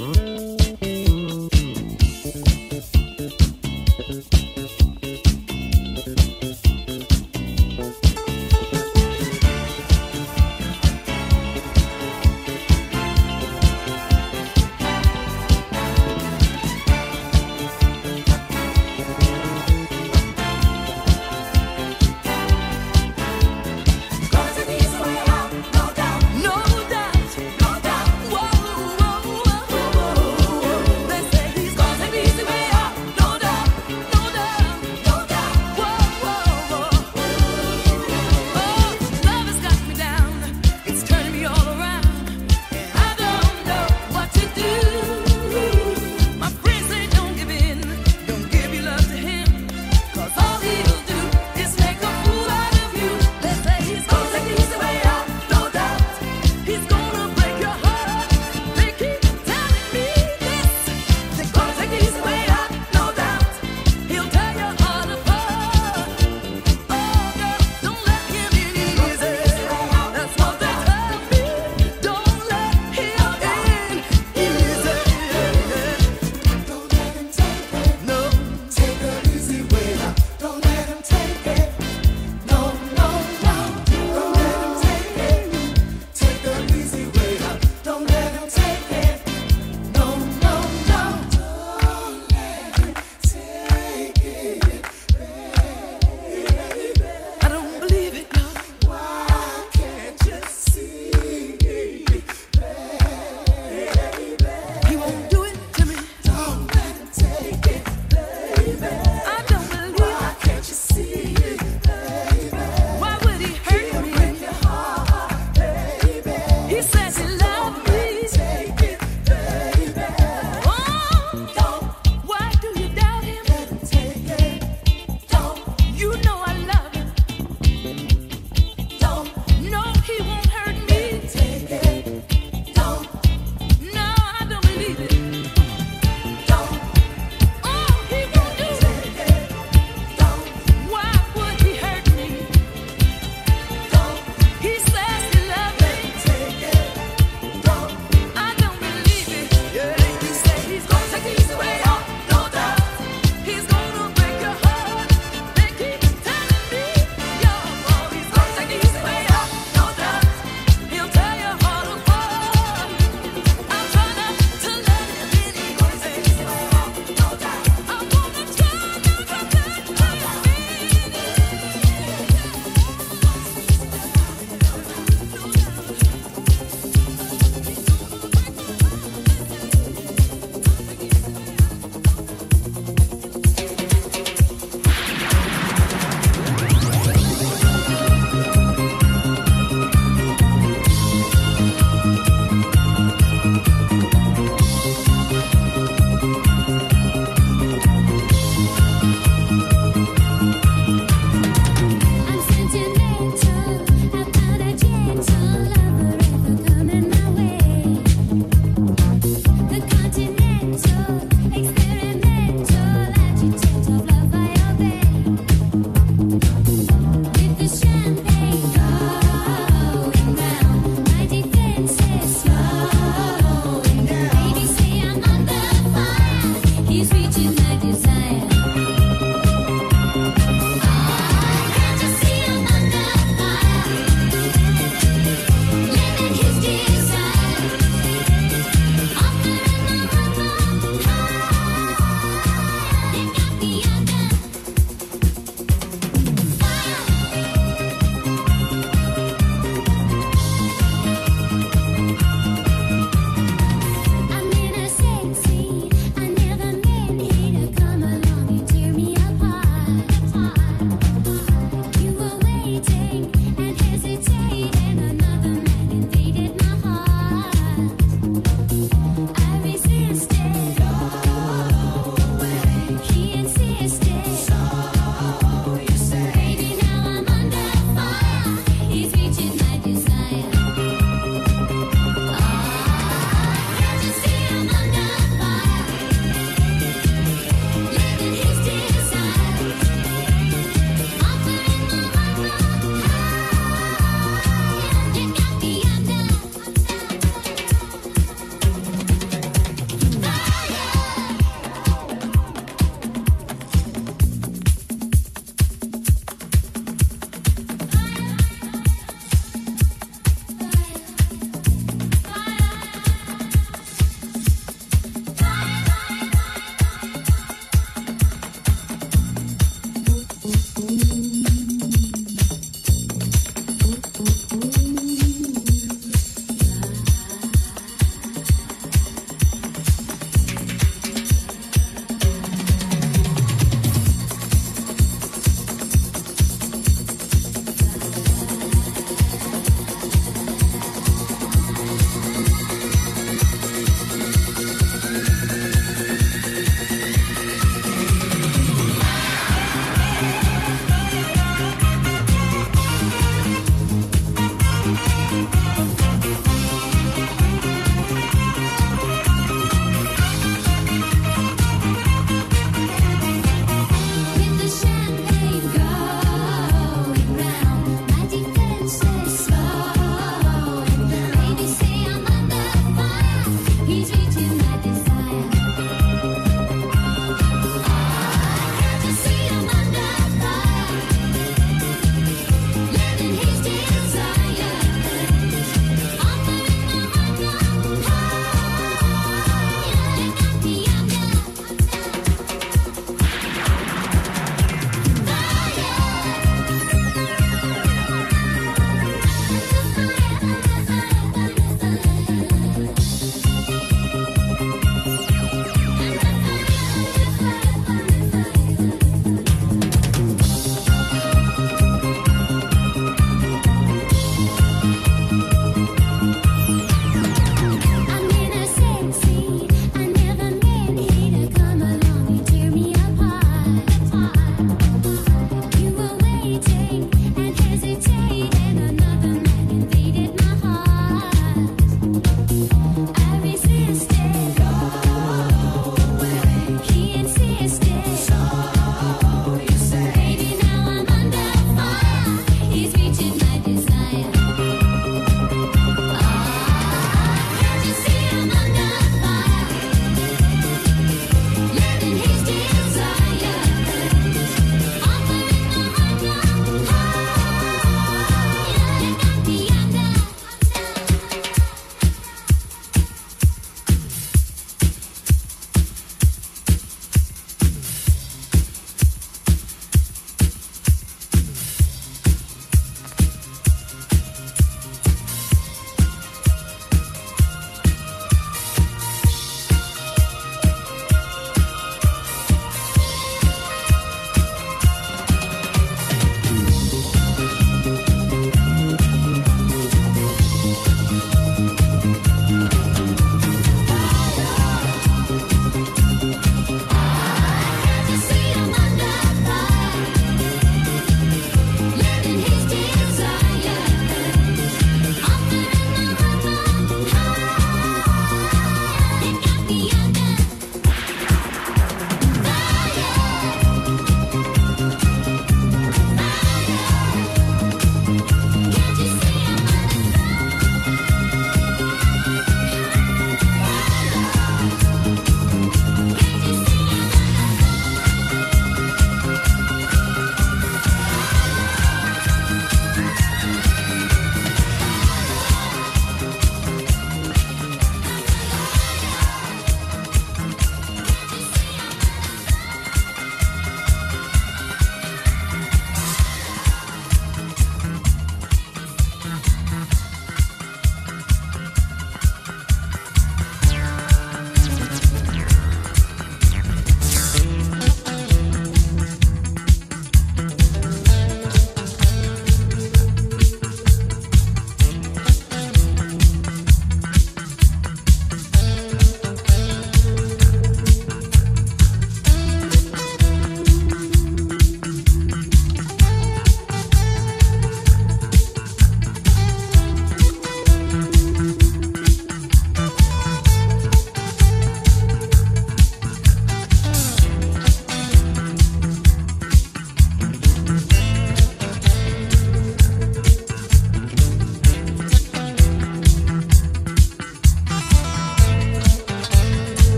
Mm-hmm.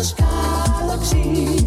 nasze galaxy.